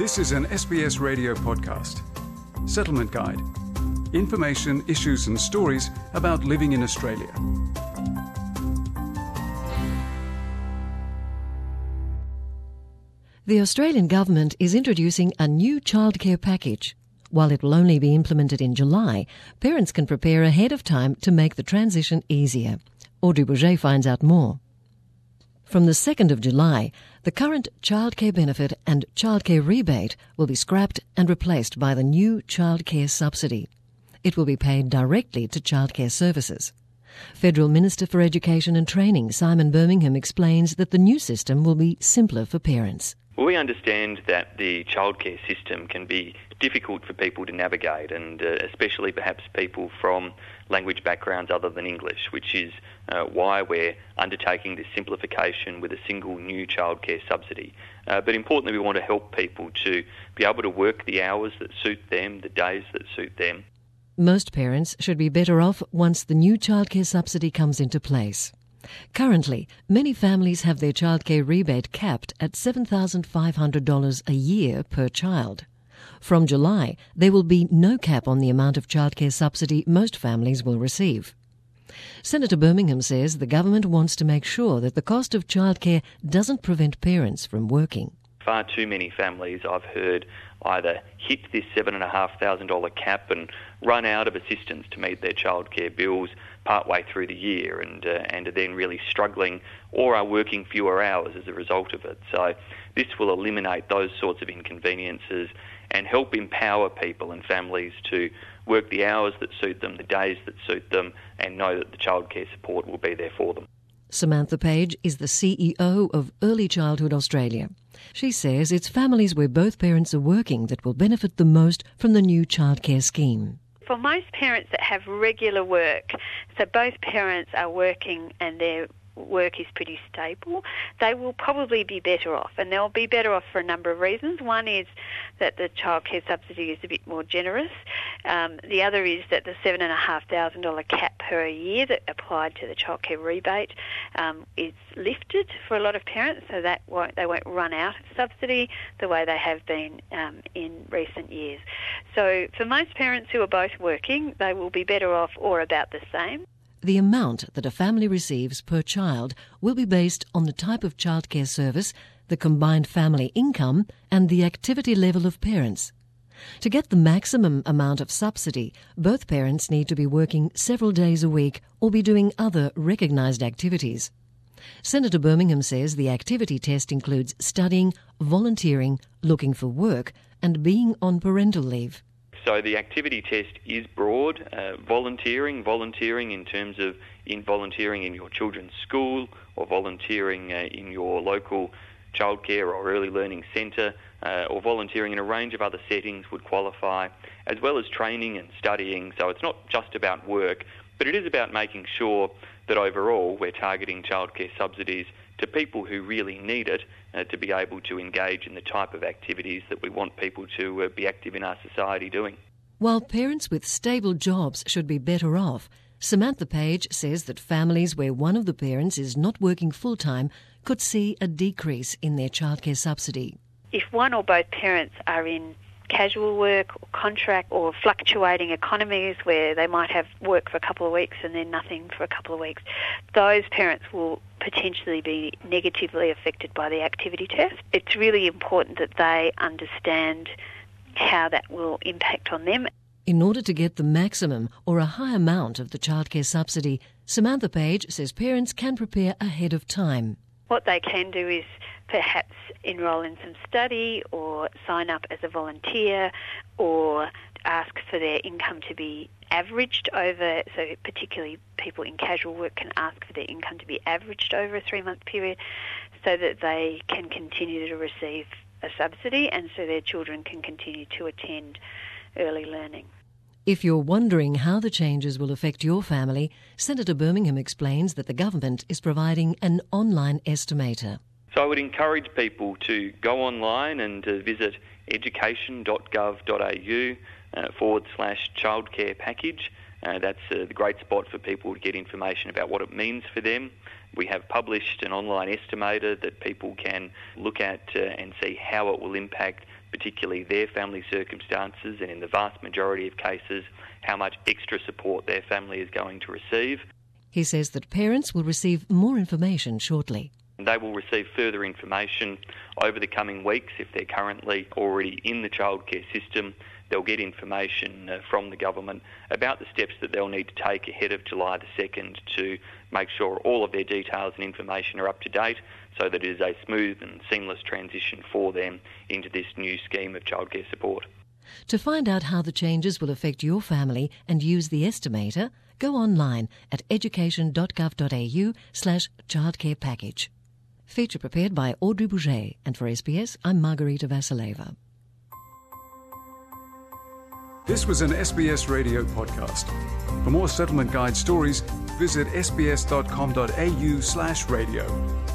This is an SBS radio podcast. Settlement Guide. Information, issues, and stories about living in Australia. The Australian Government is introducing a new childcare package. While it will only be implemented in July, parents can prepare ahead of time to make the transition easier. Audrey Bourget finds out more. From the 2nd of July, the current childcare benefit and childcare rebate will be scrapped and replaced by the new childcare subsidy. It will be paid directly to childcare services. Federal Minister for Education and Training Simon Birmingham explains that the new system will be simpler for parents. Well, we understand that the childcare system can be difficult for people to navigate, and uh, especially perhaps people from language backgrounds other than English, which is uh, why we're undertaking this simplification with a single new childcare subsidy. Uh, but importantly, we want to help people to be able to work the hours that suit them, the days that suit them. Most parents should be better off once the new childcare subsidy comes into place. Currently, many families have their childcare rebate capped at $7,500 a year per child. From July, there will be no cap on the amount of childcare subsidy most families will receive. Senator Birmingham says the government wants to make sure that the cost of childcare doesn't prevent parents from working. Far too many families I've heard either hit this $7,500 cap and run out of assistance to meet their childcare bills partway through the year and, uh, and are then really struggling or are working fewer hours as a result of it. So this will eliminate those sorts of inconveniences and help empower people and families to work the hours that suit them, the days that suit them, and know that the childcare support will be there for them. Samantha Page is the CEO of Early Childhood Australia. She says it's families where both parents are working that will benefit the most from the new childcare scheme for most parents that have regular work, so both parents are working and they're work is pretty stable, they will probably be better off. And they'll be better off for a number of reasons. One is that the childcare subsidy is a bit more generous. Um, the other is that the $7,500 cap per year that applied to the childcare rebate um, is lifted for a lot of parents, so that won't, they won't run out of subsidy the way they have been um, in recent years. So for most parents who are both working, they will be better off or about the same. The amount that a family receives per child will be based on the type of childcare service, the combined family income, and the activity level of parents. To get the maximum amount of subsidy, both parents need to be working several days a week or be doing other recognised activities. Senator Birmingham says the activity test includes studying, volunteering, looking for work, and being on parental leave. So the activity test is broad, uh, volunteering, volunteering in terms of in volunteering in your children's school or volunteering uh, in your local childcare or early learning centre uh, or volunteering in a range of other settings would qualify, as well as training and studying. So it's not just about work, but it is about making sure that overall we're targeting childcare subsidies to people who really need it uh, to be able to engage in the type of activities that we want people to uh, be active in our society doing. While parents with stable jobs should be better off, Samantha Page says that families where one of the parents is not working full time could see a decrease in their childcare subsidy. If one or both parents are in casual work or contract or fluctuating economies where they might have work for a couple of weeks and then nothing for a couple of weeks, those parents will potentially be negatively affected by the activity test. It's really important that they understand how that will impact on them. In order to get the maximum or a high amount of the childcare subsidy, Samantha Page says parents can prepare ahead of time. What they can do is perhaps enrol in some study or sign up as a volunteer or ask for their income to be averaged over, so particularly people in casual work can ask for their income to be averaged over a three month period so that they can continue to receive a subsidy and so their children can continue to attend early learning. If you're wondering how the changes will affect your family, Senator Birmingham explains that the government is providing an online estimator. Would encourage people to go online and uh, visit education.gov.au uh, forward slash childcare package Uh, that's uh, the great spot for people to get information about what it means for them. We have published an online estimator that people can look at uh, and see how it will impact particularly their family circumstances and in the vast majority of cases how much extra support their family is going to receive. He says that parents will receive more information shortly. They will receive further information over the coming weeks if they're currently already in the childcare system. They'll get information uh, from the government about the steps that they'll need to take ahead of July the 2nd to make sure all of their details and information are up to date so that it is a smooth and seamless transition for them into this new scheme of childcare support. To find out how the changes will affect your family and use the estimator, go online at education.gov.au slash childcare package. Feature prepared by Audrey Bourget, and for SBS, I'm Margarita Vasileva. This was an SBS radio podcast. For more settlement guide stories, visit sbs.com.au slash radio.